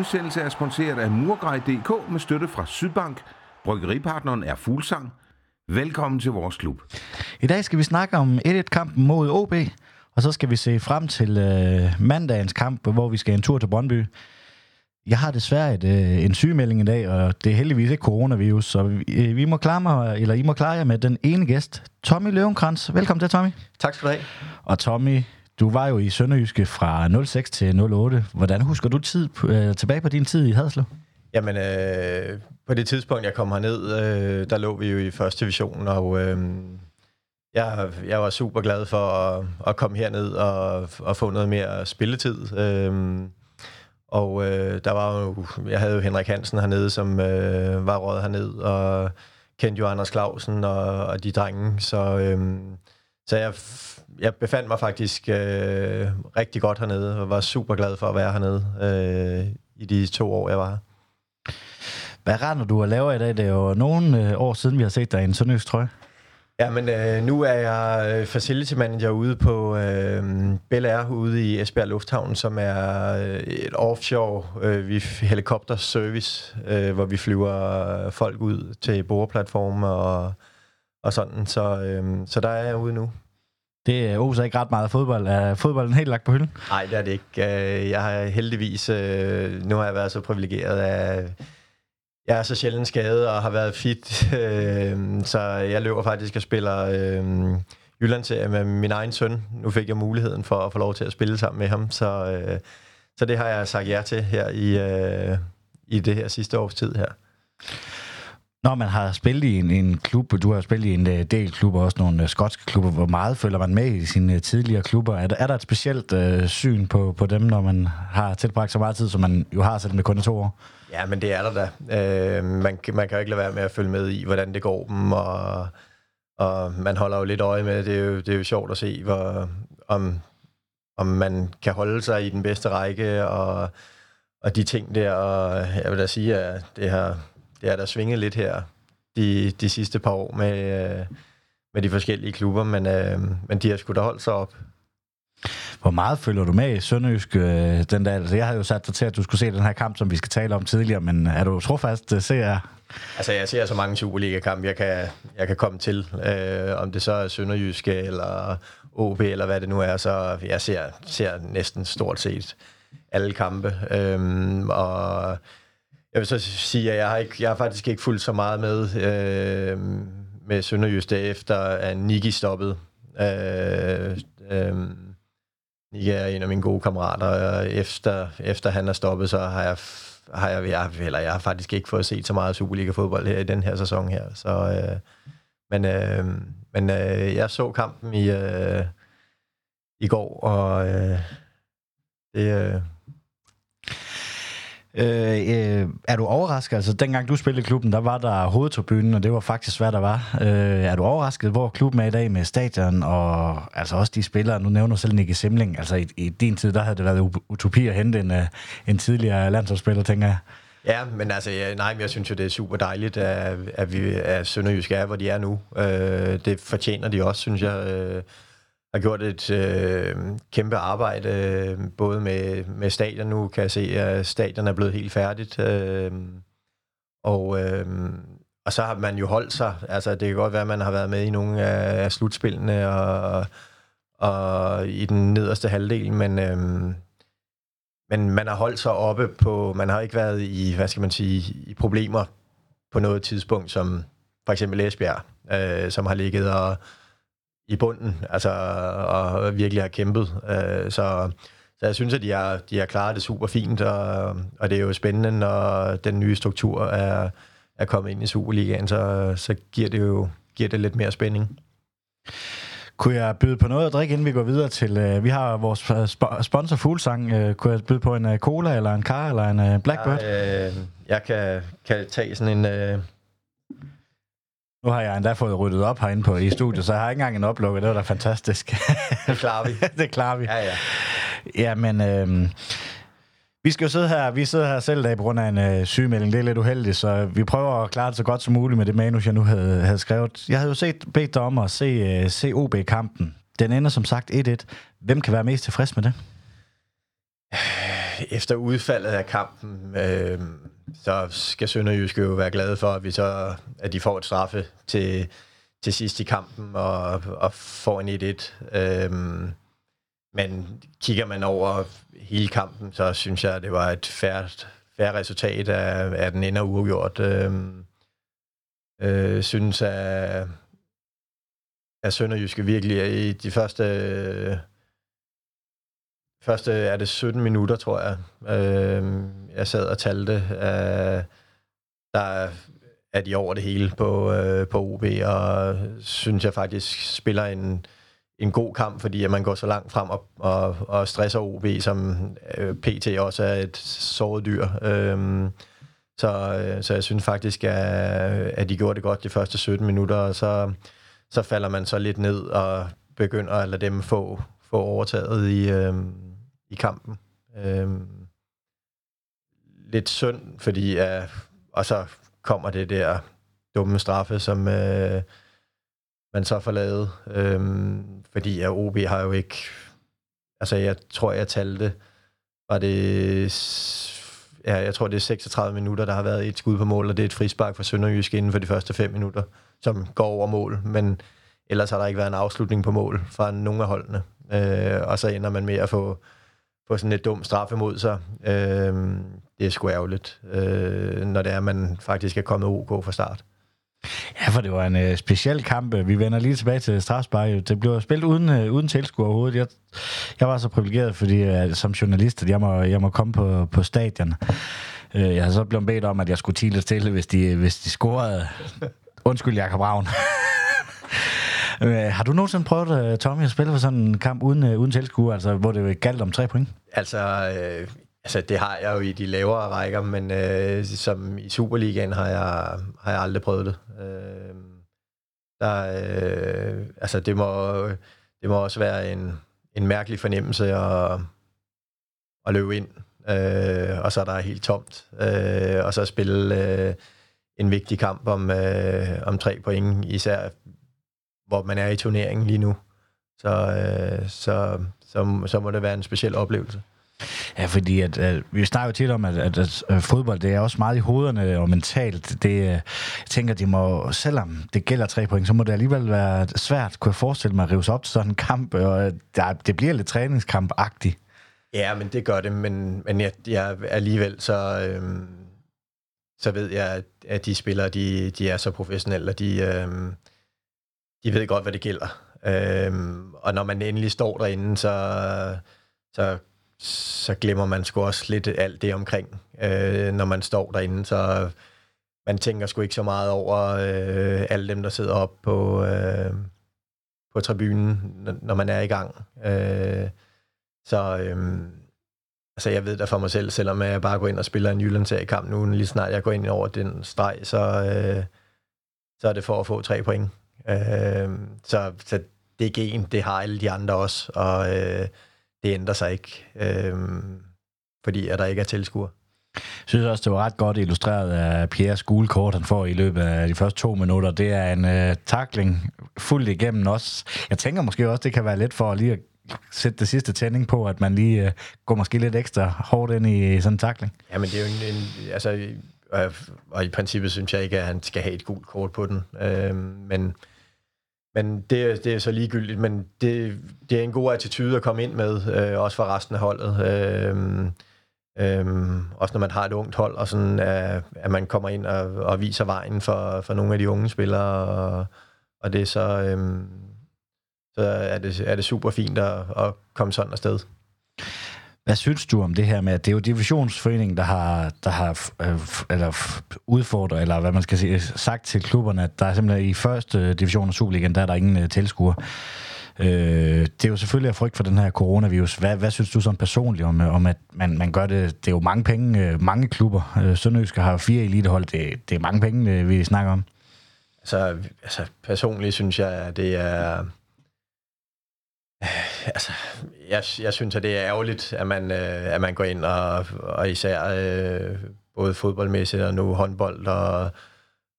Udsendelse er sponsoreret af Murgrej.dk med støtte fra Sydbank. Bryggeripartneren er Fuglsang. Velkommen til vores klub. I dag skal vi snakke om 1-1-kampen mod OB, og så skal vi se frem til øh, mandagens kamp, hvor vi skal en tur til Brøndby. Jeg har desværre et, øh, en sygemelding i dag, og det er heldigvis ikke coronavirus, så vi, øh, vi må klare mig, eller I må klare jer med den ene gæst, Tommy Løvenkrantz. Velkommen til, Tommy. Tak skal du have. Og Tommy, du var jo i Sønderjyske fra 06 til 08. Hvordan husker du tid øh, tilbage på din tid i Hadslev? Jamen, øh, på det tidspunkt, jeg kom herned, øh, der lå vi jo i første division, og øh, jeg, jeg var super glad for at, at komme herned og, og få noget mere spilletid. Øh, og øh, der var jo, jeg havde jo Henrik Hansen hernede, som øh, var råd herned, og kendte jo Anders Clausen og, og de drenge, så, øh, så jeg, jeg befandt mig faktisk øh, rigtig godt hernede, og var super glad for at være hernede øh, i de to år, jeg var her. Hvad render du og laver i dag? Det er jo nogle øh, år siden, vi har set dig i en sønderjysk trøje. Ja, men øh, nu er jeg øh, facility manager ude på øh, Bel Air ude i Esbjerg Lufthavn, som er øh, et offshore øh, vi helikopter service, øh, hvor vi flyver folk ud til boreplatforme og, og sådan. Så, øh, så der er jeg ude nu. Det øh, oser ikke ret meget fodbold. Er fodbolden helt lagt på hylden? Nej, det er det ikke. Øh, jeg har heldigvis, øh, nu har jeg været så privilegeret af jeg er så sjældent skadet og har været fit, så jeg løber faktisk og spiller øh, Jyllandsserie med min egen søn. Nu fik jeg muligheden for at få lov til at spille sammen med ham, så, så det har jeg sagt ja til her i, i det her sidste års tid her. Når man har spillet i en, en klub, du har spillet i en øh, del klubber, også nogle øh, skotske klubber, hvor meget følger man med i sine øh, tidligere klubber? Er der, er der et specielt øh, syn på, på dem, når man har tilbragt så meget tid, som man jo har selv med kun to år? Ja, men det er der da. Øh, man, man kan jo ikke lade være med at følge med i, hvordan det går dem, og, og man holder jo lidt øje med, det er jo, det er jo sjovt at se, hvor, om, om man kan holde sig i den bedste række, og, og de ting der, og jeg vil da sige, at det har, det har da svinget lidt her de, de sidste par år med, med de forskellige klubber, men, øh, men de har sgu da holdt sig op. Hvor meget følger du med i Sønderjysk øh, den der? Altså, jeg havde jo sat dig til, at du skulle se den her kamp, som vi skal tale om tidligere, men er du trofast øh, ser Altså, jeg ser så mange Superliga-kampe, jeg kan, jeg kan komme til. Øh, om det så er Sønderjyske eller OB, eller hvad det nu er, så jeg ser, ser næsten stort set alle kampe. Øh, og jeg vil så sige, at jeg har, ikke, jeg har faktisk ikke fulgt så meget med øh, med Sønderjyske efter, at Niki stoppede. Øh, øh, Niki er en af mine gode kammerater, og efter, efter han er stoppet, så har jeg, har jeg, jeg, eller jeg har faktisk ikke fået set så meget Superliga-fodbold her i den her sæson her. Så, øh, men øh, men øh, jeg så kampen i, øh, i går, og øh, det, øh, Øh, øh, er du overrasket? Altså, dengang du spillede i klubben, der var der hovedtribunen, og det var faktisk, hvad der var. Øh, er du overrasket, hvor klubben er i dag med stadion, og altså også de spillere, nu nævner du selv Nicky Simling, altså i, i din tid, der havde det været utopi at hente en, øh, en tidligere landsholdsspiller, tænker jeg. Ja, men altså, ja, nej, men jeg synes jo, det er super dejligt, at, at vi er Sønderjysk er, hvor de er nu. Øh, det fortjener de også, synes jeg. Øh, har gjort et øh, kæmpe arbejde, øh, både med, med stadion. Nu kan jeg se, at stadion er blevet helt færdigt. Øh, og, øh, og så har man jo holdt sig. Altså, det kan godt være, at man har været med i nogle af, af slutspillene og, og i den nederste halvdel, men, øh, men man har holdt sig oppe på... Man har ikke været i, hvad skal man sige, i problemer på noget tidspunkt, som for eksempel Esbjerg, øh, som har ligget og i bunden, altså, og virkelig har kæmpet. Øh, så, så jeg synes, at de har, de har klaret det super fint, og, og det er jo spændende, når den nye struktur er, er kommet ind i Superligaen, så, så giver det jo giver det lidt mere spænding. Kunne jeg byde på noget at drikke, inden vi går videre til... Uh, vi har vores sp- sponsor Fuglsang. Uh, kunne jeg byde på en uh, cola, eller en car, eller en uh, Blackbird? Ja, uh, jeg kan, kan tage sådan en... Uh, nu har jeg endda fået ryddet op herinde på i studiet, så jeg har ikke engang en oplukker. Det var da fantastisk. det klarer vi. det klarer vi. Ja, ja. Jamen, øh, vi skal jo sidde her, vi sidder her selv i dag på grund af en øh, sygemelding. Det er lidt uheldigt, så vi prøver at klare det så godt som muligt med det manus, jeg nu havde, havde skrevet. Jeg havde jo set, bedt dig om at se, uh, se OB-kampen. Den ender som sagt 1-1. Hvem kan være mest tilfreds med det? efter udfaldet af kampen, øh, så skal Sønderjysk jo være glade for, at, vi så, at de får et straffe til, til sidst i kampen og, og får en 1-1. Øhm, men kigger man over hele kampen, så synes jeg, at det var et færre, færre resultat af, af den ender uafgjort. Øhm, øh, synes, at, at Sønderjyske virkelig er i de første... Første er det 17 minutter, tror jeg. Øh, jeg sad og talte. Øh, der er de over det hele på, øh, på OB, og synes jeg faktisk spiller en, en god kamp, fordi at man går så langt frem og, og, og stresser OB, som øh, PT også er et såret dyr. Øhm, øh, så, så jeg synes faktisk, at, at de gjorde det godt de første 17 minutter, og så, så falder man så lidt ned og begynder at lade dem få, få overtaget i, øh, i kampen. Øhm, lidt synd, fordi uh, og så kommer det der dumme straffe, som uh, man så får lavet. Øhm, fordi uh, OB har jo ikke... Altså, jeg tror, jeg talte, var det... Ja, jeg tror, det er 36 minutter, der har været et skud på mål, og det er et frispark for Sønderjysk inden for de første fem minutter, som går over mål. Men ellers har der ikke været en afslutning på mål fra nogen af holdene. Øh, og så ender man med at få få sådan et dumt straf imod sig. Øh, det er sgu ærgerligt, øh, når det er, at man faktisk er kommet OK fra start. Ja, for det var en øh, speciel kamp. Vi vender lige tilbage til Strasbourg. Det blev spillet uden, øh, uden tilskuer overhovedet. Jeg, jeg var så privilegeret, fordi øh, som journalist, at jeg må, jeg må komme på, på stadion. Øh, jeg har så blevet bedt om, at jeg skulle tile stille, hvis de, hvis de scorede. Undskyld, Jakob Ravn. Øh, har du nogensinde prøvet, uh, Tommy, at spille for sådan en kamp uden, uh, uden tilskuer, altså, hvor det galt om tre point? Altså, øh, altså, det har jeg jo i de lavere rækker, men øh, som i Superligaen har jeg, har jeg aldrig prøvet det. Øh, der, øh, altså, det må, det må også være en, en mærkelig fornemmelse at, at løbe ind, øh, og så er der helt tomt, øh, og så spille øh, en vigtig kamp om, øh, om tre point, især hvor man er i turneringen lige nu. Så, øh, så, så, så må det være en speciel oplevelse. Ja, fordi at, at, vi snakker jo tit om, at, at, at, fodbold det er også meget i hovederne og mentalt. Det, jeg tænker, de må, selvom det gælder tre point, så må det alligevel være svært, kunne jeg forestille mig, at rive sig op til sådan en kamp, og der, det bliver lidt træningskamp-agtigt. Ja, men det gør det, men, men jeg, jeg alligevel så, øhm, så ved jeg, at de spillere, de, de er så professionelle, og de, øhm, de ved godt, hvad det gælder. Øhm, og når man endelig står derinde, så, så, så glemmer man sgu også lidt alt det omkring, øh, når man står derinde. Så man tænker sgu ikke så meget over øh, alle dem, der sidder op på, øh, på tribunen, når man er i gang. Øh, så øh, altså jeg ved da for mig selv, selvom jeg bare går ind og spiller en Jylland-kamp nu, lige snart jeg går ind over den streg, så, øh, så er det for at få tre point. Øh, så, så det gen, det har alle de andre også, og øh, det ændrer sig ikke, øh, fordi at der ikke er tilskuer. Jeg synes også, det var ret godt illustreret af Pierres gulkort, han får i løbet af de første to minutter. Det er en øh, takling fuldt igennem også. Jeg tænker måske også, det kan være lidt for lige at sætte det sidste tænding på, at man lige øh, går måske lidt ekstra hårdt ind i sådan en takling. Ja, men det er jo en, en altså, og, og i princippet synes jeg ikke, at han skal have et gult kort på den. Øh, men men det, det er så ligegyldigt, men det, det er en god attitude at komme ind med, øh, også for resten af holdet. Øh, øh, også når man har et ungt hold, og sådan, at, at man kommer ind og, og viser vejen for, for nogle af de unge spillere, og, og det er så, øh, så er, det, er det super fint at, at komme sådan afsted. Hvad synes du om det her med, at det er jo divisionsforeningen, der har, der har øh, eller udfordret, eller hvad man skal sige, sagt til klubberne, at der er simpelthen i første division af Superligaen, der er der ingen øh, uh, tilskuer. Øh, det er jo selvfølgelig af frygt for den her coronavirus. Hvad, hvad synes du sådan personligt om, øh, om at man, man gør det? Det er jo mange penge, øh, mange klubber. Øh, Sønderjyske har fire elitehold. Det, det er mange penge, vi snakker om. Altså, altså personligt synes jeg, at det er Øh, altså, jeg, jeg synes, at det er ærgerligt, at man, øh, at man går ind og, og især øh, både fodboldmæssigt og nu håndbold og,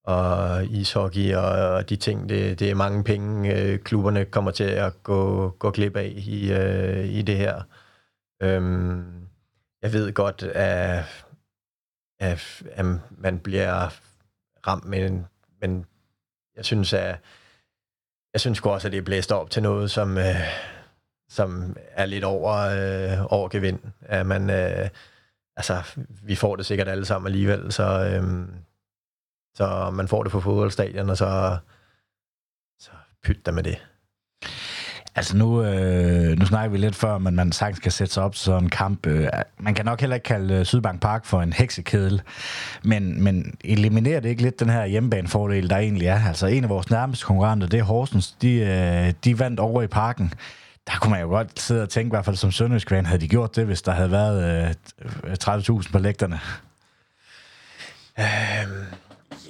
og ishockey og, og de ting. Det, det er mange penge, øh, klubberne kommer til at gå, gå glip af i, øh, i det her. Øhm, jeg ved godt, at, at, at man bliver ramt, men, men jeg synes, at jeg synes også, at det er blæst op til noget, som, øh, som er lidt over, øh, over gevind. At man, øh, altså, vi får det sikkert alle sammen alligevel, så, øh, så man får det på fodboldstadion, og så, så pyt der med det. Altså nu, øh, nu snakker vi lidt før, men man sagtens kan sætte sig op til sådan en kamp. Øh, man kan nok heller ikke kalde øh, Sydbank Park for en heksekedel, men, men eliminerer det ikke lidt den her hjemmebanefordel, der egentlig er? Altså en af vores nærmeste konkurrenter, det er Horsens, de, øh, de vandt over i parken. Der kunne man jo godt sidde og tænke, i hvert fald som Sønderjyskvan, havde de gjort det, hvis der havde været øh, 30.000 på lægterne? Øhm,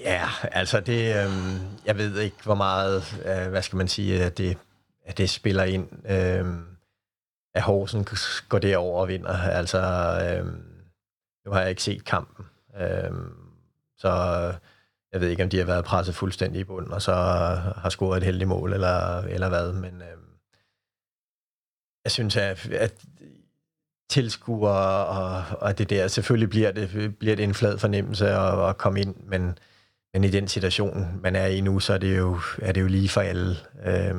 ja, yeah, altså det, øh, jeg ved ikke, hvor meget, øh, hvad skal man sige, det at det spiller ind, øh, at Horsen går derover og vinder. Altså, øh, nu har jeg ikke set kampen, øh, så jeg ved ikke, om de har været presset fuldstændig i bunden, og så har scoret et heldigt mål, eller, eller hvad, men øh, jeg synes, at, at tilskuere og, og det der, selvfølgelig bliver det, bliver det en flad fornemmelse at, at komme ind, men, men i den situation, man er i nu, så er det jo, er det jo lige for alle. Øh,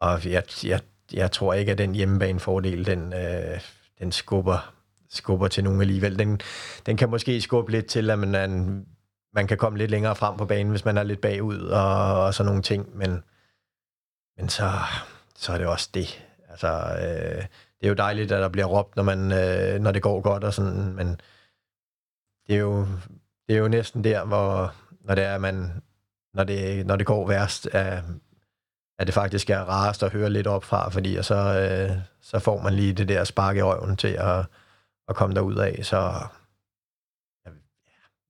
og jeg, jeg, jeg tror ikke, at den hjemmebanefordel, den, øh, den skubber, skubber til nogen alligevel. Den, den kan måske skubbe lidt til, at man, man kan komme lidt længere frem på banen, hvis man er lidt bagud og, og sådan nogle ting. Men, men så, så er det også det. Altså, øh, det er jo dejligt, at der bliver råbt, når, man, øh, når det går godt og sådan, men det er jo, det er jo næsten der, hvor når det er, man, når det, når det går værst, at at det faktisk er rarest at høre lidt op fra, fordi så, øh, så får man lige det der spark i røven til at, at komme derud af. Så ja,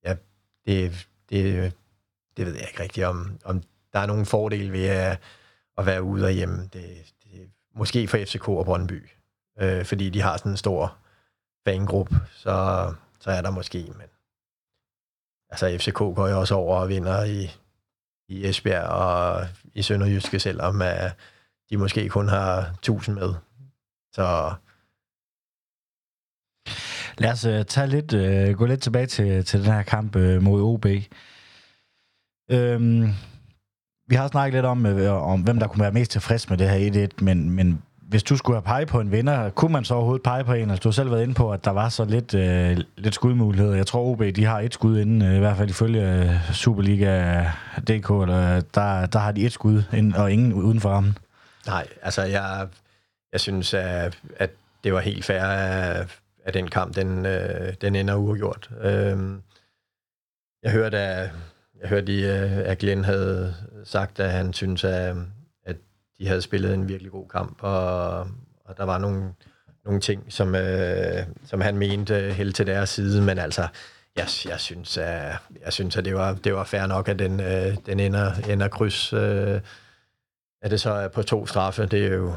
ja det, det, det ved jeg ikke rigtigt, om, om der er nogen fordel ved at, at være ude og hjemme. Det, det, måske for FCK og Brøndby, øh, fordi de har sådan en stor fangruppe, så, så er der måske, men altså FCK går jo også over og vinder i i Esbjerg og i Sønderjyske, selvom uh, de måske kun har 1000 med. Så Lad os uh, tage lidt, uh, gå lidt tilbage til, til den her kamp uh, mod OB. Øhm, vi har snakket lidt om, om, hvem der kunne være mest tilfreds med det her 1-1, men, men hvis du skulle have pege på en vinder, kunne man så overhovedet pege på en? Altså, du har selv været inde på, at der var så lidt, øh, lidt skudmuligheder. Jeg tror, OB de har et skud inden, øh, i hvert fald ifølge øh, eller, der, der har de et skud ind, og ingen uden for rammen. Nej, altså jeg, jeg synes, at, at det var helt fair, at, at den kamp, den, øh, den ender uafgjort. Øh, jeg hørte, at, jeg hørte, øh, at Glenn havde sagt, at han synes, at, de havde spillet en virkelig god kamp, og, og der var nogle, nogle ting, som, øh, som han mente helt til deres side, men altså, jeg, jeg synes, at, jeg synes, at det var, det var fair nok, at den, øh, den ender, ender kryds. Øh, at det så er på to straffe, det er jo,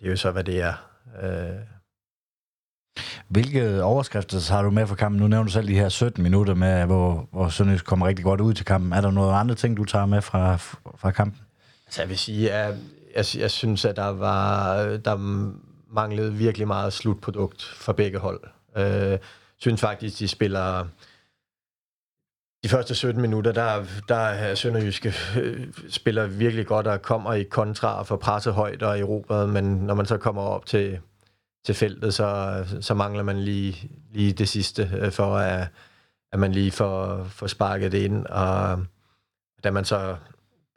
det er jo så, hvad det er. Øh. Hvilke overskrifter har du med for kampen? Nu nævner du selv de her 17 minutter, med, hvor, hvor Sønderjysk kommer rigtig godt ud til kampen. Er der noget andre ting, du tager med fra, fra kampen? Altså, jeg vil sige, at jeg, jeg synes, at der var der manglede virkelig meget slutprodukt for begge hold. Øh, synes faktisk, de spiller de første 17 minutter, der, der er Sønderjyske øh, spiller virkelig godt og kommer i kontra og får presset højt og erobret, men når man så kommer op til, til feltet, så, så mangler man lige, lige det sidste, øh, for at, at man lige får, får sparket det ind, og da man så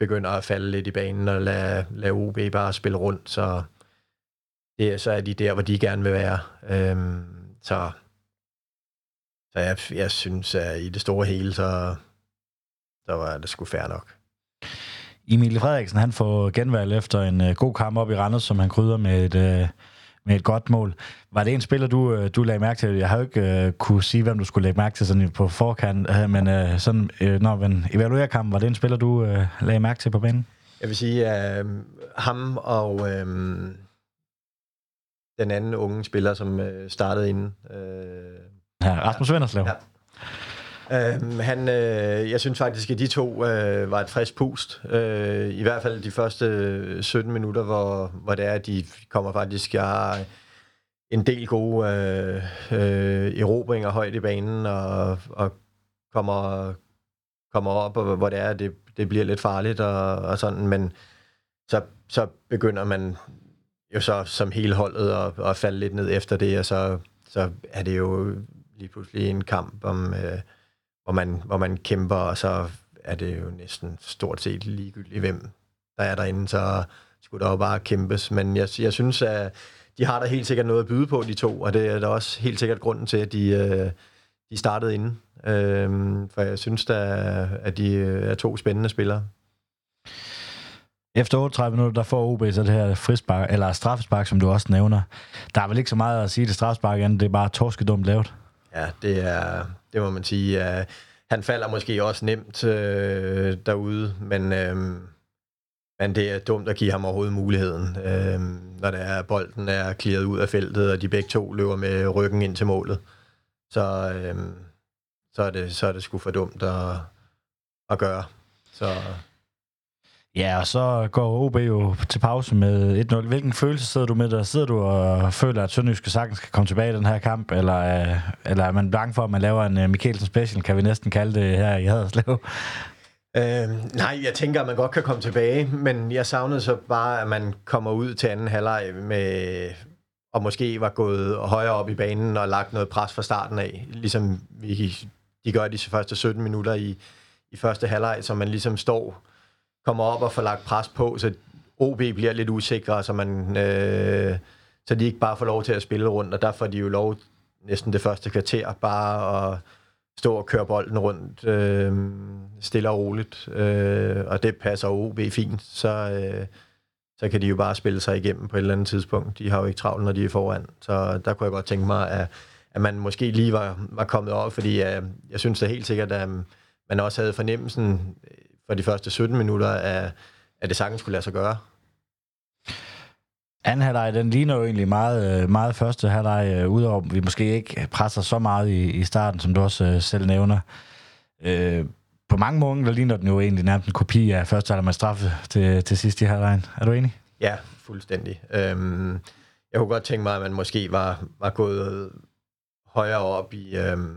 begynder at falde lidt i banen og lade, lade OB bare spille rundt, så, det, så er de der, hvor de gerne vil være. Øhm, så så jeg, jeg synes, at i det store hele, så, så var det sgu fair nok. Emil Frederiksen, han får genvalg efter en uh, god kamp op i Randers, som han krydder med et, uh, med et godt mål. Var det en spiller, du, øh, du lagde mærke til? Jeg har jo ikke uh, kunne sige, hvem du skulle lægge mærke til sådan på forkant, uh, men uh, sådan, uh, når man evaluerer kampen, var det en spiller, du uh, lagde mærke til på banen? Jeg vil sige, uh, ham og uh, den anden unge spiller, som uh, startede inden. Uh, ja, Rasmus Venderslev. Ja. Uh, han, øh, jeg synes faktisk, at de to øh, var et frisk pust. Øh, I hvert fald de første øh, 17 minutter, hvor, hvor det er, at de kommer faktisk... Jeg har en del gode, øh, øh, erobringer højt i banen, og, og kommer, kommer op, og hvor det er, det, det bliver lidt farligt og, og sådan, men så, så begynder man jo så som hele holdet at, at falde lidt ned efter det, og så, så er det jo lige pludselig en kamp, om, øh, hvor, man, hvor man kæmper, og så er det jo næsten stort set ligegyldigt, hvem der er derinde, så skulle der jo bare kæmpes. Men jeg, jeg synes, at de har da helt sikkert noget at byde på, de to, og det er da også helt sikkert grunden til, at de, øh, de startede inden. Øh, for jeg synes da, at de er to spændende spillere. Efter 38 minutter, der får OB så det her frispark, eller straffespark, som du også nævner. Der er vel ikke så meget at sige det straffespark, end det er bare torskedumt lavet. Ja, det er, det må man sige. Uh, han falder måske også nemt uh, derude, men, uh, men det er dumt at give ham overhovedet muligheden, uh, når det er, bolden er klaret ud af feltet, og de begge to løber med ryggen ind til målet. Så, uh, så, er, det, så er det sgu for dumt at, at gøre. Så, Ja, og så går OB jo til pause med 1-0. Hvilken følelse sidder du med der? Sidder du og føler, at Sønderjyske sagtens skal komme tilbage i den her kamp, eller, øh, eller er man bange for, at man laver en øh, Mikkelsen special, kan vi næsten kalde det her i Haderslev? Øh, nej, jeg tænker, at man godt kan komme tilbage, men jeg savnede så bare, at man kommer ud til anden halvleg med og måske var gået højere op i banen og lagt noget pres fra starten af, ligesom vi, de gør de første 17 minutter i, i første halvleg, så man ligesom står kommer op og får lagt pres på, så OB bliver lidt usikre, så, man, øh, så de ikke bare får lov til at spille rundt, og der får de jo lov næsten det første kvarter bare at stå og køre bolden rundt øh, stille og roligt, øh, og det passer OB fint, så, øh, så kan de jo bare spille sig igennem på et eller andet tidspunkt. De har jo ikke travlt, når de er foran, så der kunne jeg godt tænke mig, at, at man måske lige var, var kommet op, fordi øh, jeg synes da helt sikkert, at øh, man også havde fornemmelsen for de første 17 minutter, at, at det sagtens skulle lade sig gøre. Anden halvleg, den ligner jo egentlig meget, øh, meget første halvleg, øh, udover vi måske ikke presser så meget i, i starten, som du også øh, selv nævner. Øh, på mange måder der ligner den jo egentlig nærmest en kopi af første halvleg med straffe til, til sidst i halvlejen. Er du enig? Ja, fuldstændig. Øhm, jeg kunne godt tænke mig, at man måske var, var gået højere op i øhm,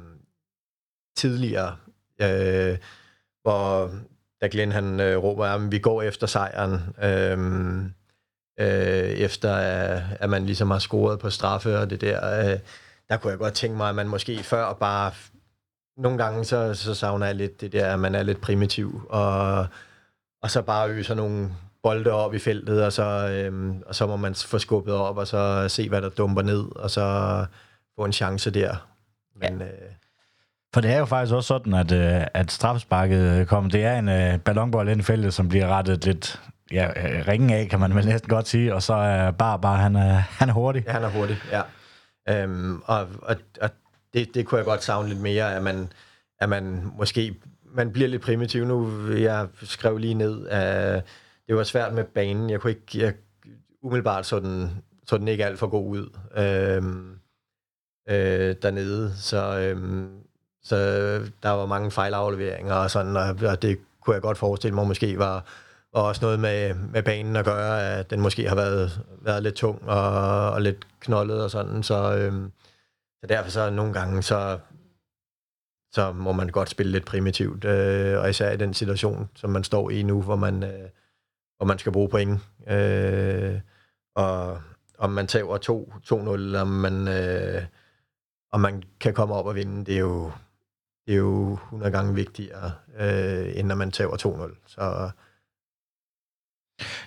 tidligere, øh, hvor da Glenn han øh, råber, at vi går efter sejren, øh, øh, efter at, at man ligesom har scoret på straffe og det der. Øh, der kunne jeg godt tænke mig, at man måske før bare... Nogle gange så, så savner jeg lidt det der, at man er lidt primitiv, og, og så bare øser nogle bolde op i feltet, og så, øh, og så må man få skubbet op, og så se, hvad der dumper ned, og så få en chance der. Men, ja. øh, for det er jo faktisk også sådan, at, øh, at straffesparket øh, kom. Det er en øh, ballonbold ind i feltet, som bliver rettet lidt ja, øh, ringen af, kan man vel næsten godt sige. Og så er bare, bare han, er, han er hurtig. Ja, han er hurtig, ja. Øhm, og og, og det, det kunne jeg godt savne lidt mere, at man, at man måske man bliver lidt primitiv nu. Jeg skrev lige ned, at det var svært med banen. Jeg kunne ikke, jeg, umiddelbart så den, så den ikke alt for god ud øhm, øh, dernede. Så, øhm, så der var mange fejlafleveringer og sådan, og det kunne jeg godt forestille mig måske var, var også noget med, med banen at gøre, at den måske har været, været lidt tung og, og lidt knoldet og sådan, så, øhm, så derfor så nogle gange, så, så må man godt spille lidt primitivt, øh, og især i den situation, som man står i nu, hvor man, øh, hvor man skal bruge point. Øh, og om man tager 2-0, eller om man, øh, om man kan komme op og vinde, det er jo, det er jo 100 gange vigtigere, øh, end når man tager 2-0. Så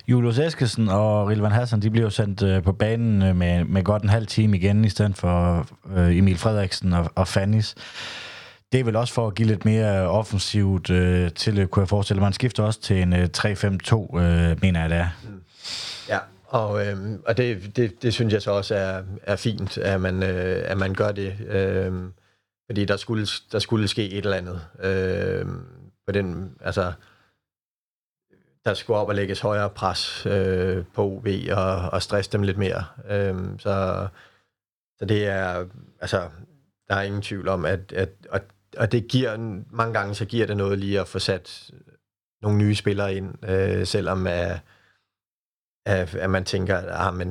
Julius Eskesen og Rilvan Hassan, de bliver jo sendt øh, på banen øh, med, med godt en halv time igen, i stedet for øh, Emil Frederiksen og, og Fannis. Det er vel også for at give lidt mere offensivt øh, til, kunne jeg forestille mig. Man skifter også til en øh, 3-5-2, øh, mener jeg det er. Mm. Ja, og, øh, og det, det, det synes jeg så også er, er fint, at man, øh, at man gør det. Øh, fordi der skulle, der skulle ske et eller andet. Øh, på den, altså, der skulle op og lægges højere pres øh, på OB og, og stresse dem lidt mere. Øh, så, så det er, altså, der er ingen tvivl om, at, at og, og det giver, mange gange så giver det noget lige at få sat nogle nye spillere ind, øh, selvom at, at, at man tænker, at ah, men,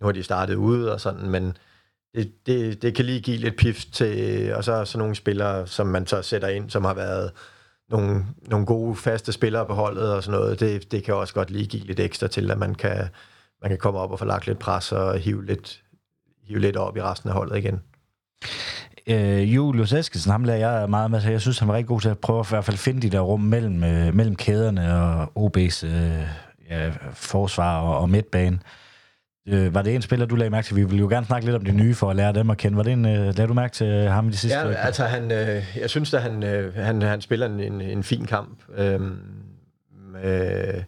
nu har de startet ude og sådan, men det, det, det kan lige give lidt pift til, og så sådan nogle spillere, som man så sætter ind, som har været nogle, nogle gode faste spillere på holdet og sådan noget, det, det kan også godt lige give lidt ekstra til, at man kan, man kan komme op og få lagt lidt pres og hive lidt, hive lidt op i resten af holdet igen. Øh, Julius Eskesen, ham lader jeg meget med, jeg synes, han var rigtig god til at prøve at i hvert fald finde de der rum mellem, øh, mellem kæderne og OB's øh, ja, forsvar og, og midtbane. Øh, var det en spiller, du lagde mærke til? Vi vil jo gerne snakke lidt om de nye for at lære dem at kende. Var det en, øh, lagde du mærke til ham i de sidste? Ja, altså han, øh, jeg synes, at han, øh, han, han spiller en, en, en fin kamp. Øh, øh,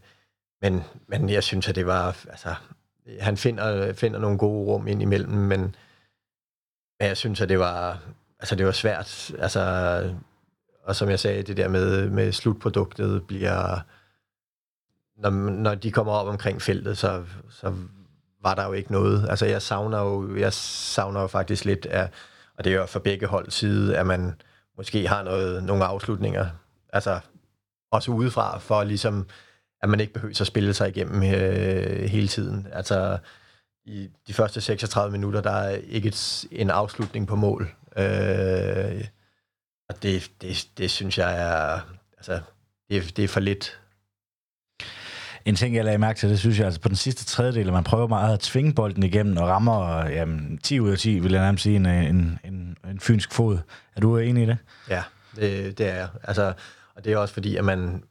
men, men jeg synes, at det var... Altså, han finder, finder nogle gode rum ind imellem, men, men jeg synes, at det var, altså, det var svært. Altså, og som jeg sagde, det der med, med slutproduktet bliver... Når, når de kommer op omkring feltet, så, så var der jo ikke noget. Altså, jeg savner jo, jeg savner jo faktisk lidt af, og det er jo for begge hold side, at man måske har noget, nogle afslutninger, altså også udefra, for ligesom, at man ikke behøver at spille sig igennem øh, hele tiden. Altså, i de første 36 minutter, der er ikke et, en afslutning på mål. Øh, og det, det, det synes jeg er, altså, det, det er for lidt. En ting, jeg lagde mærke til, det synes jeg, altså på den sidste tredjedel, at man prøver meget at tvinge bolden igennem og rammer jamen, 10 ud af 10, vil jeg nærmest sige, en, en, en, en fynsk fod. Er du enig i det? Ja, det, det er jeg. Altså, og det er også fordi, at man,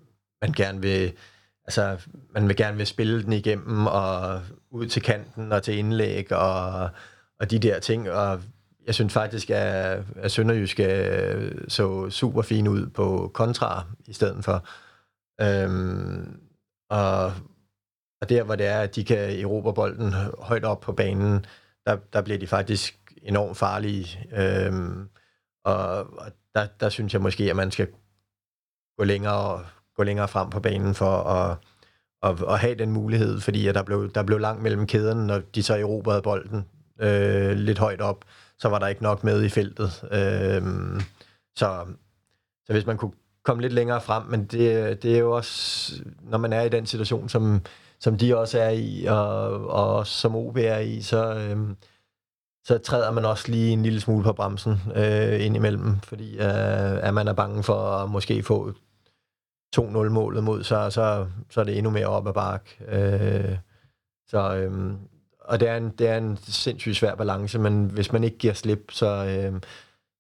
man gerne vil altså, man vil gerne vil spille den igennem og ud til kanten og til indlæg og, og de der ting, og jeg synes faktisk, at, at Sønderjyske øh, så super fin ud på kontra i stedet for. Øhm, og, og der, hvor det er, at de kan erobre bolden højt op på banen, der, der bliver de faktisk enormt farlige. Øhm, og og der, der synes jeg måske, at man skal gå længere, gå længere frem på banen for at, at, at have den mulighed, fordi at der, blev, der blev langt mellem kæderne, når de så erobrede bolden øh, lidt højt op, så var der ikke nok med i feltet. Øh, så, så hvis man kunne komme lidt længere frem, men det, det er jo også, når man er i den situation, som, som de også er i, og, og som OB er i, så, øhm, så træder man også lige en lille smule på bremsen øh, indimellem, fordi øh, at man er bange for at måske få 2-0-målet mod sig, så, så er det endnu mere op ad bak. Øh, så, øh, og det er, en, det er en sindssygt svær balance, men hvis man ikke giver slip, så, øh,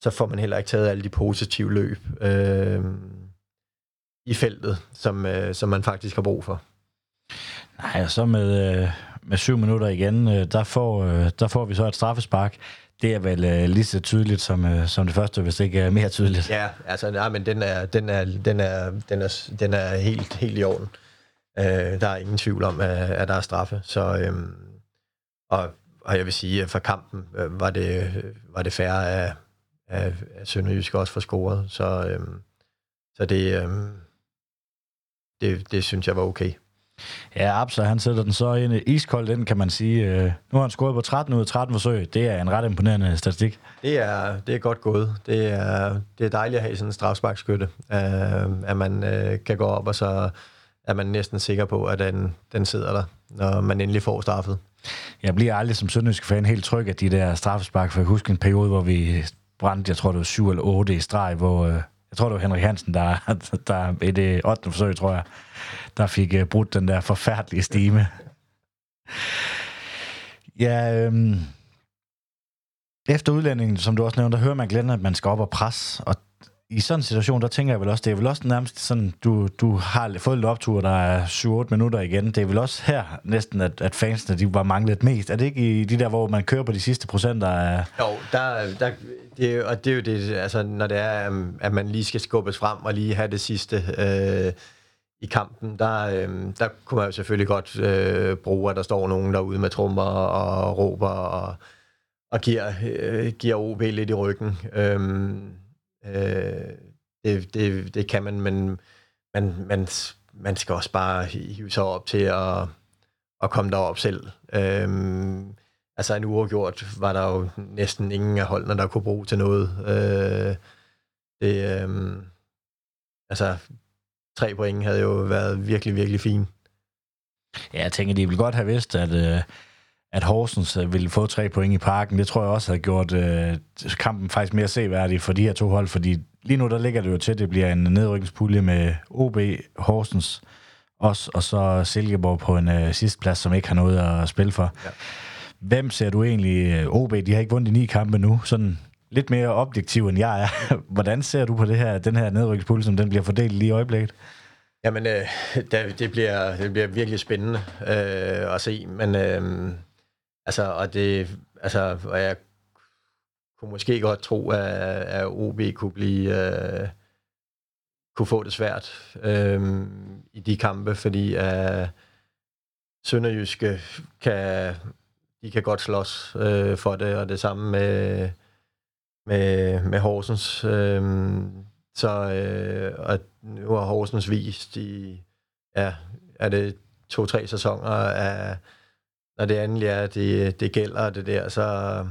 så får man heller ikke taget alle de positive løb øh, i feltet, som, øh, som man faktisk har brug for. Nej, og så med, øh, med syv minutter igen, øh, der, får, øh, der får vi så et straffespark. Det er vel øh, lige så tydeligt som, øh, som det første, hvis det ikke er mere tydeligt. Ja, altså nej, men den er, den er, den er, den er, den er helt, helt i orden. Øh, der er ingen tvivl om, at, at der er straffe. Så, øh, og, og jeg vil sige, at for kampen øh, var, det, var det færre af, af, af Sønderjysk også for scoret. Så, øh, så det, øh, det, det synes jeg var okay. Ja, Absa, han sætter den så ind iskold ind, kan man sige. Øh, nu har han scoret på 13 ud af 13 forsøg. Det er en ret imponerende statistik. Det er, det er godt gået. Det er, det er dejligt at have sådan en strafsparkskytte, øh, at man øh, kan gå op, og så er man næsten sikker på, at den, den sidder der, når man endelig får straffet. Jeg bliver aldrig som sønderjysk fan helt tryg af de der straffespark, for jeg husker en periode, hvor vi brændte, jeg tror det var 7 eller 8 i streg, hvor øh, jeg tror det var Henrik Hansen, der, der i det 8. forsøg, tror jeg, der fik uh, brudt den der forfærdelige stime. ja, øhm, efter udlændingen, som du også nævnte, der hører man glæden, at man skal op og presse, og i sådan en situation, der tænker jeg vel også, det er vel også nærmest sådan, du, du har fået lidt optur, der er 7-8 minutter igen. Det er vel også her næsten, at, at fansene, de var manglet mest. Er det ikke i de der, hvor man kører på de sidste procenter af... Jo, der, der, det, og det er jo det, altså når det er, øhm, at man lige skal skubbes frem og lige have det sidste... Øh, i kampen, der, øh, der kunne man jo selvfølgelig godt øh, bruge, at der står nogen derude med trommer og råber og, og giver, øh, giver OB lidt i ryggen. Øh, øh, det, det, det kan man, men man, man, man skal også bare hive sig op til at, at komme derop selv. Øh, altså en uafgjort var der jo næsten ingen af holdene, der kunne bruge til noget. Øh, det, øh, altså tre point havde jo været virkelig, virkelig fint. Ja, jeg tænker, de vil godt have vidst, at, øh, at Horsens øh, ville få tre point i parken. Det tror jeg også havde gjort øh, kampen faktisk mere seværdig for de her to hold, fordi lige nu der ligger det jo til, at det bliver en nedrykningspulje med OB, Horsens også, og så Silkeborg på en øh, sidste plads, som ikke har noget at spille for. Ja. Hvem ser du egentlig? øh, OB, de har ikke vundet i ni kampe nu. Sådan lidt mere objektiv, end jeg er. Hvordan ser du på det her, den her nedrykningspulje, som den bliver fordelt lige i øjeblikket? Jamen, øh, det, det, bliver, det bliver virkelig spændende øh, at se, men øh, altså, og det, altså, og jeg kunne måske godt tro, at, at OB kunne blive, øh, kunne få det svært øh, i de kampe, fordi øh, Sønderjyske kan, de kan godt slås øh, for det, og det samme med, med, med Horsens. Øh, så øh, og nu har Horsens vist i, ja, er det to-tre sæsoner, af, når det endelig er, det, det gælder det der, så,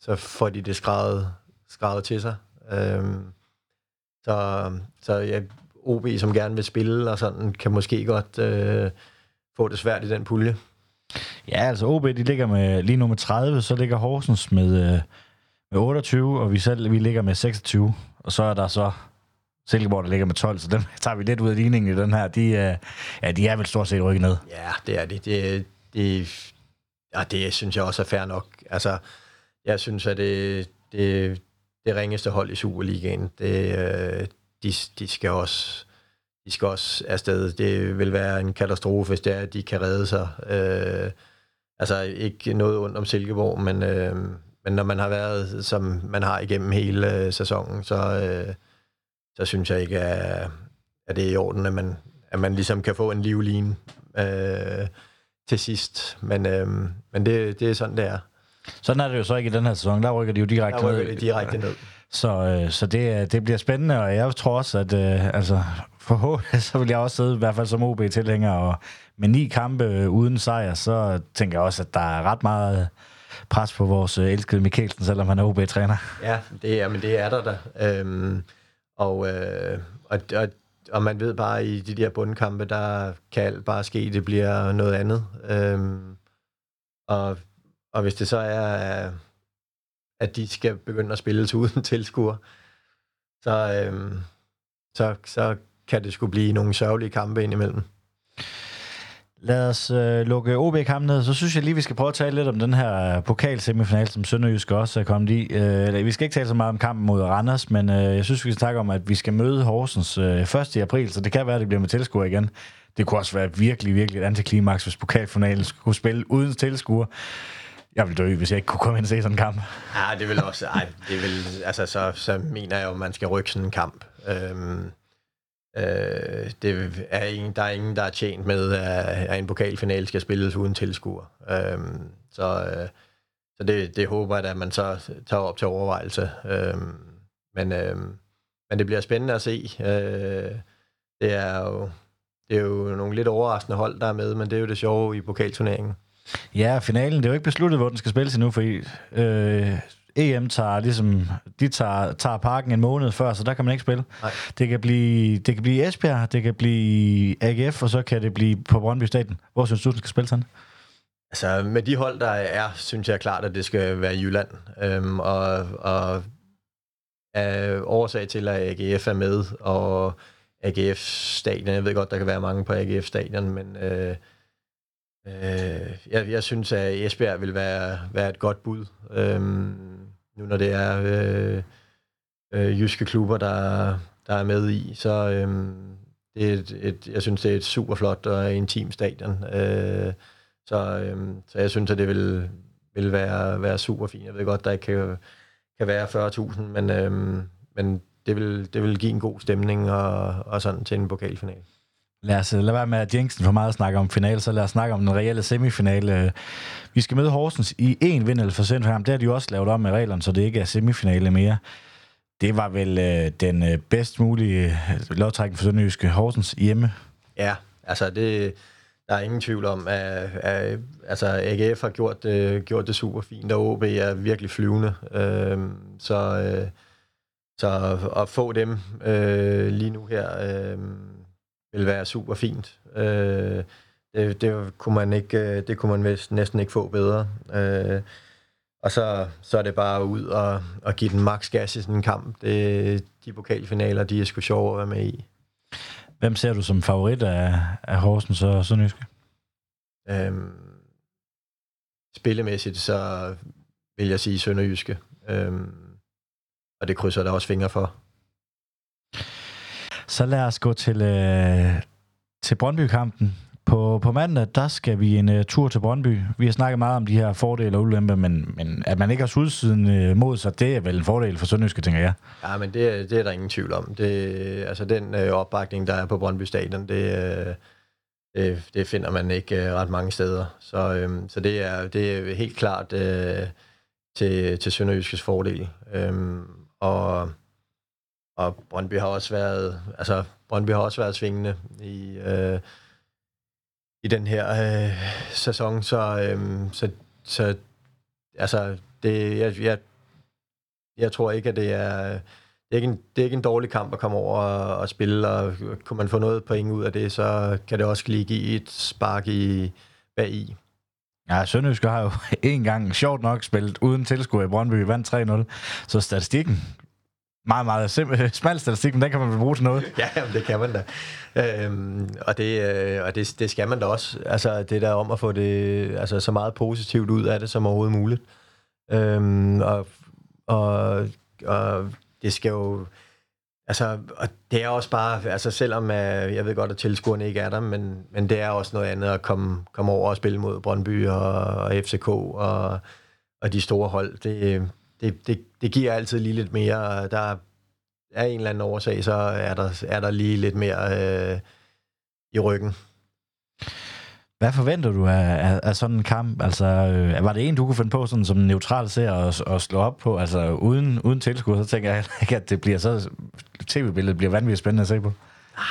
så får de det skrevet, skrevet til sig. Øhm, så, så ja, OB, som gerne vil spille og sådan, kan måske godt øh, få det svært i den pulje. Ja, altså OB, de ligger med lige nu med 30, så ligger Horsens med, øh, med 28, og vi selv vi ligger med 26. Og så er der så Silkeborg, der ligger med 12, så dem tager vi lidt ud af ligningen i den her. De, øh, ja, de er vel stort set rykket ned. Ja, det er det. Det, det, ja, det synes jeg også er fair nok. Altså, jeg synes, at det, det, det ringeste hold i Superligaen, det, øh, de, de skal også de skal også afsted. Det vil være en katastrofe, hvis det er, at de kan redde sig. Øh, altså ikke noget ondt om Silkeborg, men, øh, men når man har været, som man har igennem hele øh, sæsonen, så, øh, så synes jeg ikke, at, at det er i orden, at man, at man ligesom kan få en livline øh, til sidst. Men, øh, men det, det er sådan, det er. Sådan er det jo så ikke i den her sæson. Der rykker de jo direkte Der rykker de direkte ned. Så, øh, så det, det bliver spændende, og jeg tror også, at øh, altså, forhåbentlig så vil jeg også sidde, i hvert fald som OB-tilhænger, og med ni kampe øh, uden sejr, så tænker jeg også, at der er ret meget pres på vores øh, elskede Mikkelsen, selvom han er OB-træner. Ja, det er, men det er der da. Øhm, og, øh, og, og, og man ved bare, i de der bundkampe, der kan alt bare ske, det bliver noget andet. Øhm, og, og hvis det så er, at de skal begynde at spille til uden tilskuer, så, øhm, så, så kan det skulle blive nogle sørgelige kampe indimellem. Lad os øh, lukke OB-kampen ned, så synes jeg lige, vi skal prøve at tale lidt om den her pokalsemifinal, som Sønderjysk også er kommet i. Øh, vi skal ikke tale så meget om kampen mod Randers, men øh, jeg synes, vi skal snakke om, at vi skal møde Horsens øh, 1. april, så det kan være, at det bliver med tilskuer igen. Det kunne også være virkelig, virkelig et antiklimaks, hvis pokalfinalen skulle spille uden tilskuer. Jeg ville dø, hvis jeg ikke kunne komme ind og se sådan en kamp. Ja, det vil også... Ej, det vil, altså, så, så mener jeg jo, at man skal rykke sådan en kamp. Øhm, Øh, det er ingen, der er ingen, der er tjent med, at, en pokalfinale skal spilles uden tilskuer. Øh, så øh, så det, det håber jeg, at man så tager op til overvejelse. Øh, men, øh, men det bliver spændende at se. Øh, det er jo det er jo nogle lidt overraskende hold, der er med, men det er jo det sjove i pokalturneringen. Ja, finalen, det er jo ikke besluttet, hvor den skal spilles endnu, for øh, EM tager ligesom, de tager, tager parken en måned før, så der kan man ikke spille. Nej. Det kan blive, det kan blive Esbjerg, det kan blive AGF, og så kan det blive på Brøndby Stadion. Hvor synes du, den skal spille sådan? Altså, med de hold, der er, synes jeg klart, at det skal være Jylland. Øhm, og, og er årsag til, at AGF er med, og AGF Stadion, jeg ved godt, der kan være mange på AGF Stadion, men øh, øh, jeg, jeg synes, at Esbjerg vil være, være et godt bud. Øhm, nu når det er øh, øh, jyske klubber, der, der er med i, så øh, det er et, et, jeg synes, det er et super flot og intim stadion. Øh, så, øh, så jeg synes, at det vil, vil være, være super fint. Jeg ved godt, der ikke kan, kan være 40.000, men, øh, men det, vil, det vil give en god stemning og, og sådan til en pokalfinale. Lad os øh, lade være med at Jensen for meget at snakke om finale, så lad os snakke om den reelle semifinale. Øh, vi skal møde Horsens i en vindel for ham. Det har de jo også lavet om med reglerne, så det ikke er semifinale mere. Det var vel øh, den øh, bedst mulige øh, lovtrækning for Sønderjyske Horsens hjemme. Ja, altså det, der er ingen tvivl om, at, at altså AGF har gjort øh, gjort det super fint, og OB er virkelig flyvende. Øh, så, øh, så at få dem øh, lige nu her... Øh, vil være super fint. Øh, det, det, kunne man ikke, øh, det kunne man næsten ikke få bedre. Øh, og så, så er det bare ud og, og give den max gas i sådan en kamp. Det, de pokalfinaler, de er sgu sjove at være med i. Hvem ser du som favorit af, af Horsens og Sønderjyske? Øhm, spillemæssigt, så vil jeg sige Sønderjyske. Øhm, og det krydser der også fingre for. Så lad os gå til, øh, til Brøndby-kampen. På, på mandag, der skal vi en uh, tur til Brøndby. Vi har snakket meget om de her fordele og ulemper, men, men at man ikke har sydsiden uh, mod sig, det er vel en fordel for Sønderjyske, tænker jeg. Ja, men det, det er der ingen tvivl om. Det, altså den uh, opbakning, der er på Brøndby Stadion, det, uh, det, det finder man ikke uh, ret mange steder. Så, um, så det, er, det er helt klart uh, til, til Sønderjyskes fordel. Um, og, og Brøndby har også været, altså Brøndby har også været svingende i... øh, i den her øh, sæson, så, øh, så, så altså, det, jeg, jeg, jeg tror ikke, at det er, det er, ikke en, det er ikke en dårlig kamp at komme over og, og spille, og kunne man få noget point ud af det, så kan det også lige give et spark i, bag i. Ja, Sønderjyske har jo en gang sjovt nok spillet uden tilskuer i Brøndby, vandt 3-0, så statistikken meget, meget simpel, smal statistik, men den kan man bruge til noget. ja, jamen, det kan man da. Øhm, og det, øh, og det, det skal man da også. Altså, det der om at få det altså, så meget positivt ud af det som overhovedet muligt. Øhm, og, og, og det skal jo... Altså, og det er også bare, altså selvom øh, jeg ved godt, at tilskuerne ikke er der, men, men det er også noget andet at komme, komme over og spille mod Brøndby og, og FCK og, og de store hold. Det, det, det, det giver altid lige lidt mere. Der er en eller anden årsag, så er der, er der lige lidt mere øh, i ryggen. Hvad forventer du af, af, af sådan en kamp? Altså, øh, var det en, du kunne finde på sådan, som neutral ser at, at slå op på? Altså, uden, uden tilskud, så tænker jeg ikke, at det bliver så... TV-billedet bliver vanvittigt spændende at se på.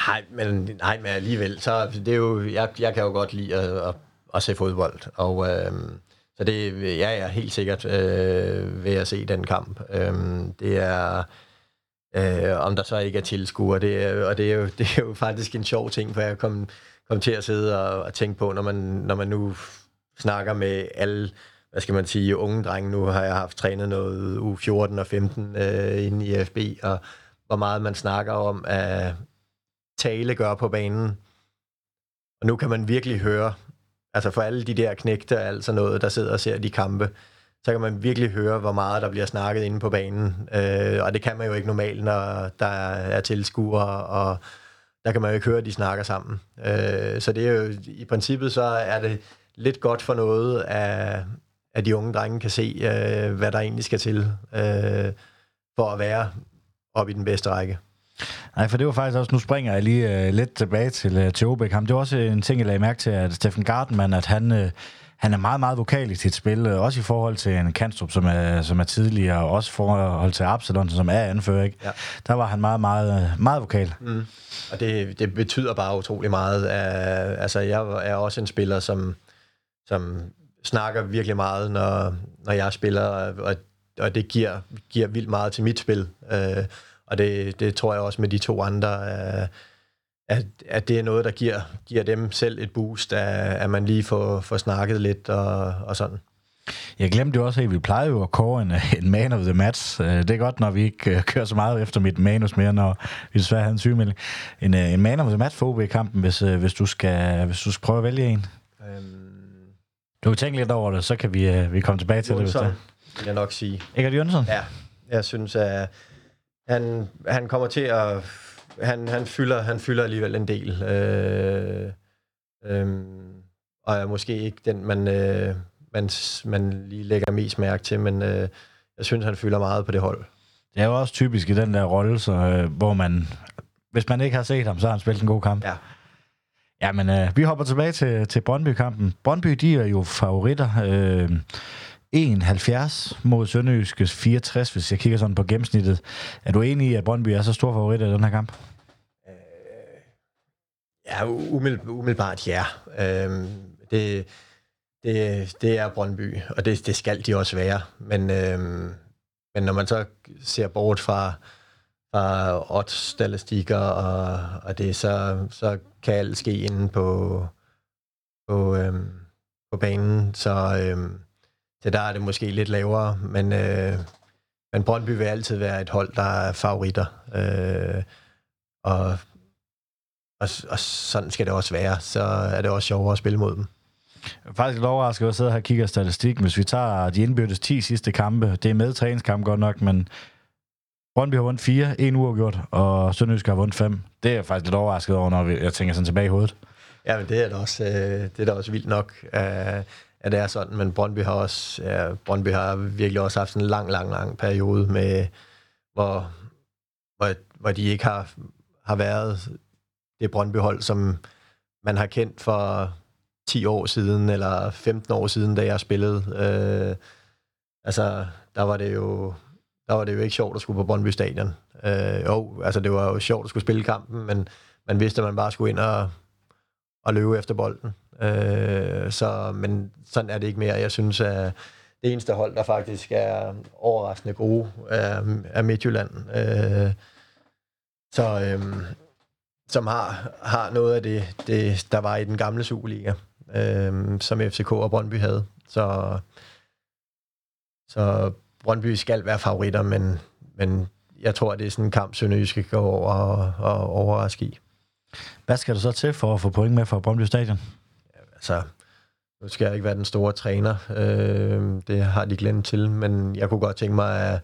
Nej, men, nej, men alligevel, så det er jo... Jeg, jeg kan jo godt lide at, at, at se fodbold, og... Øh, så det ja, jeg er helt sikkert øh, ved at se den kamp. Øhm, det er, øh, om der så ikke er tilskuere, det er, og det er, jo, det er jo faktisk en sjov ting, for jeg kom, kom til at sidde og, og tænke på, når man, når man nu snakker med alle, hvad skal man sige, unge drenge. Nu har jeg haft trænet noget u 14 og 15 øh, inde i FB, og hvor meget man snakker om at tale gør på banen. Og nu kan man virkelig høre, Altså for alle de der knægte og alt sådan noget, der sidder og ser de kampe, så kan man virkelig høre, hvor meget der bliver snakket inde på banen. Øh, og det kan man jo ikke normalt, når der er tilskuere, og der kan man jo ikke høre, at de snakker sammen. Øh, så det er jo, i princippet så er det lidt godt for noget, at, at de unge drenge kan se, øh, hvad der egentlig skal til, øh, for at være oppe i den bedste række. Nej, for det var faktisk også, nu springer jeg lige uh, lidt tilbage til, uh, til Obek. Det var også en ting, jeg lagde mærke til, at Steffen Gartenmann, at han, uh, han er meget, meget vokal i sit spil, uh, også i forhold til en Kanstrup, som er, som er tidligere, og også i forhold til Absalon, som er anfører, ikke? Ja. Der var han meget, meget, meget vokal. Mm. Og det, det betyder bare utrolig meget. Uh, altså, jeg er også en spiller, som, som snakker virkelig meget, når, når jeg spiller, og, og det giver, giver vildt meget til mit spil. Uh, og det, det tror jeg også med de to andre, at, at det er noget, der giver, giver dem selv et boost, at, at man lige får, får snakket lidt og, og sådan. Jeg glemte jo også, at vi plejer jo at kåre en, en man of the match. Øh, det er godt, når vi ikke øh, kører så meget efter mit manus mere, når vi desværre havde en sygemelding. En, øh, en man of the match for OB-kampen, hvis, hvis, du skal, hvis du skal prøve at vælge en. Øhm, du kan tænke lidt over det, så kan vi, vi komme tilbage til Jonsson, det. Det vil jeg nok sige. Ikke Jønsson? Ja, jeg synes, at han, han kommer til at... Han, han, fylder, han fylder alligevel en del. Øh, øh, og er måske ikke den, man, øh, man, man lige lægger mest mærke til, men øh, jeg synes, han fylder meget på det hold. Det er jo også typisk i den der rolle, så, øh, hvor man... Hvis man ikke har set ham, så har han spillet en god kamp. Ja. Ja, men øh, vi hopper tilbage til, til Brøndby-kampen. Brøndby, de er jo favoritter. Øh, 1,70 mod Sønderjyskes 64, hvis jeg kigger sådan på gennemsnittet. Er du enig i, at Brøndby er så stor favorit i den her kamp? Øh, ja, umiddelbart ja. Øh, det, det, det er Brøndby, og det, det skal de også være. Men, øh, men når man så ser bort fra, fra odds-statistikker, og, og det, så, så kan alt ske inde på, på, øhm, på banen, så, Øh, så der er det måske lidt lavere, men, øh, men Brøndby vil altid være et hold, der er favoritter. Øh, og, og, og sådan skal det også være. Så er det også sjovere at spille mod dem. Jeg er faktisk lidt overrasket at sidde her og kigge statistik. Hvis vi tager de indbyrdes 10 sidste kampe, det er med træningskamp godt nok, men Brøndby har vundet 4, en uafgjort, og Sønderjysk har vundet 5. Det er jeg faktisk lidt overrasket over, når jeg tænker sådan tilbage i hovedet. Ja, men det er da også, øh, det er da også vildt nok, øh, at det er sådan. Men Brøndby har også, ja, Brøndby har virkelig også haft sådan en lang, lang, lang periode med, hvor, hvor, hvor de ikke har, har været det Brøndby-hold, som man har kendt for 10 år siden, eller 15 år siden, da jeg spillede. Øh, altså, der var det jo der var det jo ikke sjovt at skulle på Brøndby Stadion. Øh, jo, altså det var jo sjovt at skulle spille kampen, men man vidste, at man bare skulle ind og, og løbe efter bolden. Øh, så, men sådan er det ikke mere. Jeg synes, at det eneste hold, der faktisk er overraskende gode, er, er Midtjylland. Øh, så, øh, som har, har noget af det, det, der var i den gamle Superliga, øh, som FCK og Brøndby havde. Så, så Brøndby skal være favoritter, men, men jeg tror, det er sådan en kamp, Sønderjysk skal gå over og, og overraske i. Hvad skal du så til for at få point med fra Brøndby Stadion? Altså, nu skal jeg ikke være den store træner. Øh, det har de glemt til, men jeg kunne godt tænke mig, at,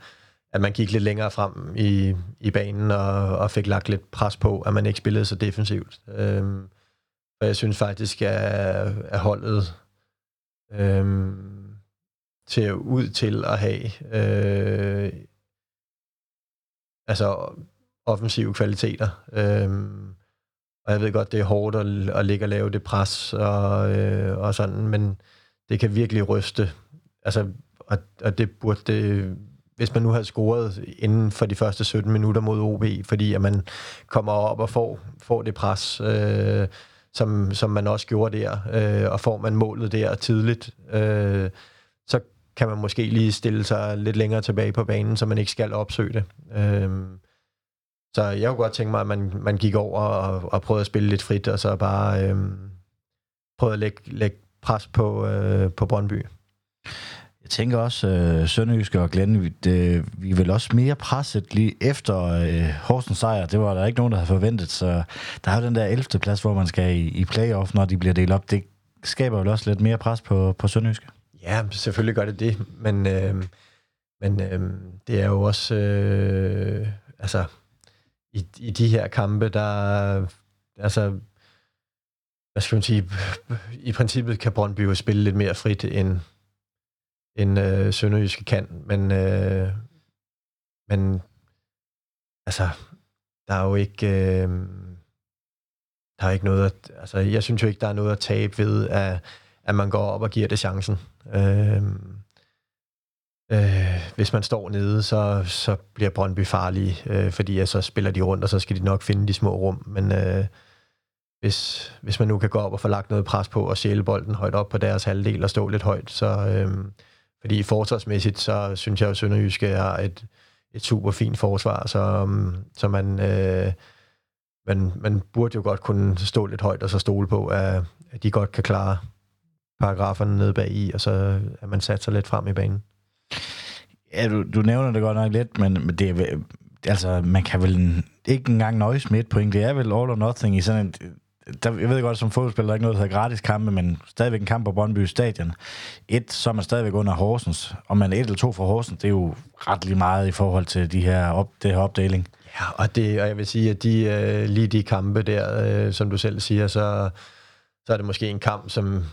at man gik lidt længere frem i, i banen og, og fik lagt lidt pres på, at man ikke spillede så defensivt. Øh, for jeg synes faktisk, at, at holdet øh, til ud til at have øh, altså offensive kvaliteter. Øh, og jeg ved godt, det er hårdt at, at ligge og lave det pres og, øh, og sådan, men det kan virkelig ryste. Altså, og, og det burde det, hvis man nu havde scoret inden for de første 17 minutter mod OB, fordi at man kommer op og får, får det pres, øh, som, som man også gjorde der, øh, og får man målet der tidligt, øh, så kan man måske lige stille sig lidt længere tilbage på banen, så man ikke skal opsøge det. Øh, så jeg kunne godt tænke mig, at man, man gik over og, og prøvede at spille lidt frit, og så bare øhm, prøvede at lægge, lægge pres på, øh, på Brøndby. Jeg tænker også, øh, Sønderjyske og Glenn, vi, det, vi er vel også mere presset lige efter øh, Horsens sejr. Det var der ikke nogen, der havde forventet, så der er jo den der 11. plads, hvor man skal i, i playoff, når de bliver delt op. Det skaber vel også lidt mere pres på, på Sønderjyske. Ja, selvfølgelig gør det det, men, øh, men øh, det er jo også, øh, altså, i, i de her kampe, der, altså, hvad skal man sige, i princippet kan Brøndby jo spille lidt mere frit, end, end øh, Sønderjyske kan, men, øh, men altså, der er jo ikke, øh, der er ikke noget, at, altså, jeg synes jo ikke, der er noget at tabe ved, at, at man går op og giver det chancen. Øh, øh, hvis man står nede, så, så bliver Brøndby farlige, øh, fordi ja, så spiller de rundt, og så skal de nok finde de små rum. Men øh, hvis, hvis man nu kan gå op og få lagt noget pres på og sjæle bolden højt op på deres halvdel og stå lidt højt, så øh, fordi forsvarsmæssigt, så synes jeg jo, at Sønderjyske har et, et super fint forsvar, så, øh, så man, øh, man, man burde jo godt kunne stå lidt højt og så stole på, at, at de godt kan klare paragraferne nede bag i, og så at man sat sig lidt frem i banen. Ja, du, du nævner det godt nok lidt, men, men det er, altså, man kan vel ikke engang nøjes med et point. Det er vel all or nothing i sådan en... Der, jeg ved godt, som fodboldspiller, der er ikke noget, der hedder gratis kampe, men stadigvæk en kamp på Brøndby Stadion. Et, så er man stadigvæk under Horsens, og man er et eller to for Horsens, det er jo ret lige meget i forhold til de her op, det her opdeling. Ja, og, det, og jeg vil sige, at de, øh, lige de kampe der, øh, som du selv siger, så, så er det måske en kamp, som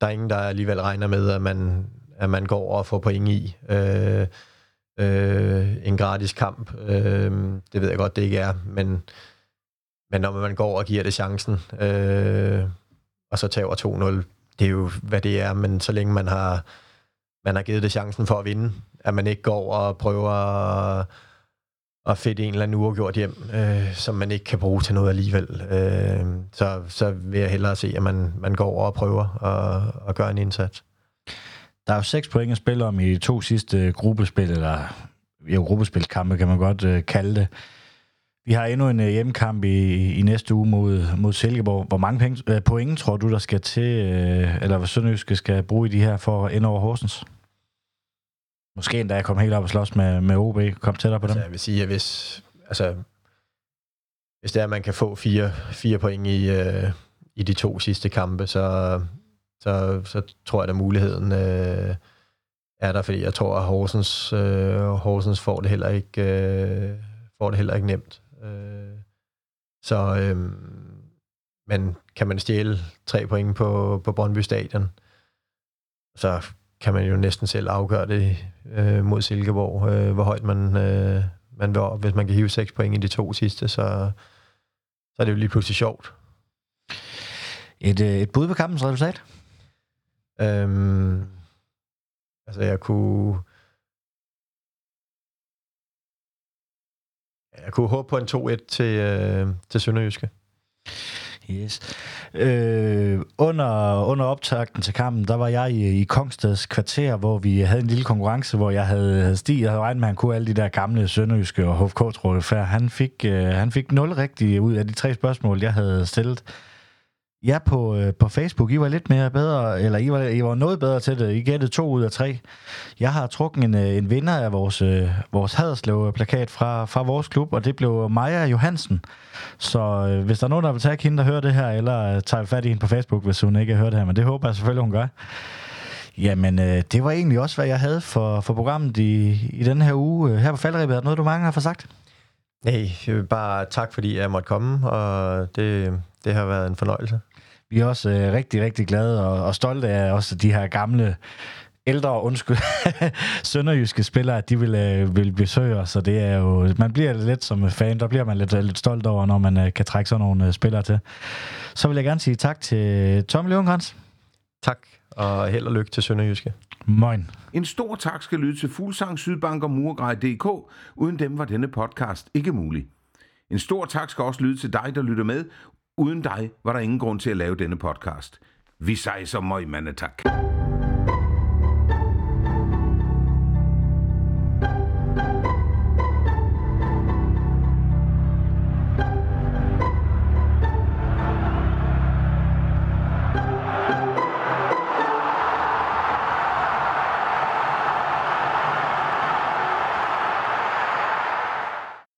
der er ingen, der alligevel regner med, at man, at man går og får point i. Øh, øh, en gratis kamp. Øh, det ved jeg godt, det ikke er, men, men når man går og giver det chancen, øh, og så tager 2-0, det er jo, hvad det er, men så længe man har, man har givet det chancen for at vinde, at man ikke går og prøver at at fedt en eller anden uafgjort hjem, øh, som man ikke kan bruge til noget alligevel. Øh, så, så vil jeg hellere se, at man, man går over og prøver at, at gøre en indsats. Der er jo seks point at spille om i de to sidste gruppespil, eller jo, gruppespilskampe kan man godt øh, kalde det. Vi har endnu en øh, hjemmekamp i, i næste uge mod, mod Silkeborg. Hvor mange penge, øh, point tror du, der skal til, øh, eller hvad Sønderjyske skal bruge i de her for at ende over Horsens? Måske endda jeg kom helt op og slås med, med OB, kom tættere på dem. Altså, jeg vil sige, at hvis, altså, hvis det er, at man kan få fire, fire point i, øh, i de to sidste kampe, så, så, så tror jeg, at muligheden øh, er der, fordi jeg tror, at Horsens, øh, Horsens får det heller ikke, øh, får det heller ikke nemt. Øh, så, øh, men kan man stjæle tre point på, på Brøndby Stadion, så kan man jo næsten selv afgøre det øh, mod Silkeborg, øh, hvor højt man, øh, man vil op. Hvis man kan hive seks point i de to sidste, så, så er det jo lige pludselig sjovt. Et, øh, et bud på kampens resultat? Øhm, altså, jeg kunne... Jeg kunne håbe på en 2-1 til, øh, til Sønderjyske. Yes. Øh, under, under optakten til kampen, der var jeg i, i Kongstads kvarter, hvor vi havde en lille konkurrence, hvor jeg havde, havde Stig, jeg havde regnet med, at han kunne alle de der gamle sønderjyske og HFK, tror han fik, øh, han fik 0 rigtige ud af de tre spørgsmål, jeg havde stillet. Ja, på, øh, på Facebook, I var lidt mere bedre, eller I var, I var noget bedre til det. I gættede to ud af tre. Jeg har trukket en, øh, en vinder af vores, øh, vores Haderslev-plakat fra, fra vores klub, og det blev Maja Johansen. Så øh, hvis der er nogen, der vil tage hende, der hører det her, eller øh, tager fat i hende på Facebook, hvis hun ikke har hørt det her, men det håber jeg selvfølgelig, hun gør. Jamen, øh, det var egentlig også, hvad jeg havde for, for programmet i, i den her uge. Her på Faldrebet, er der noget, du mange har få sagt? Nej, bare tak, fordi jeg måtte komme, og det, det har været en fornøjelse. Vi er også øh, rigtig, rigtig glade og, og stolte af også de her gamle ældre, undskyld, sønderjyske spillere, at de vil, øh, vil besøge os, så det er jo, man bliver lidt som fan, der bliver man lidt, lidt stolt over, når man øh, kan trække sådan nogle øh, spillere til. Så vil jeg gerne sige tak til Tom Levenkrantz. Tak, og held og lykke til Sønderjyske. Moin. En stor tak skal lyde til Fuglsang, Sydbank og Murgrej.dk. Uden dem var denne podcast ikke mulig. En stor tak skal også lyde til dig, der lytter med. Uden dig var der ingen grund til at lave denne podcast. Vi sejser møg, mandetak. tak.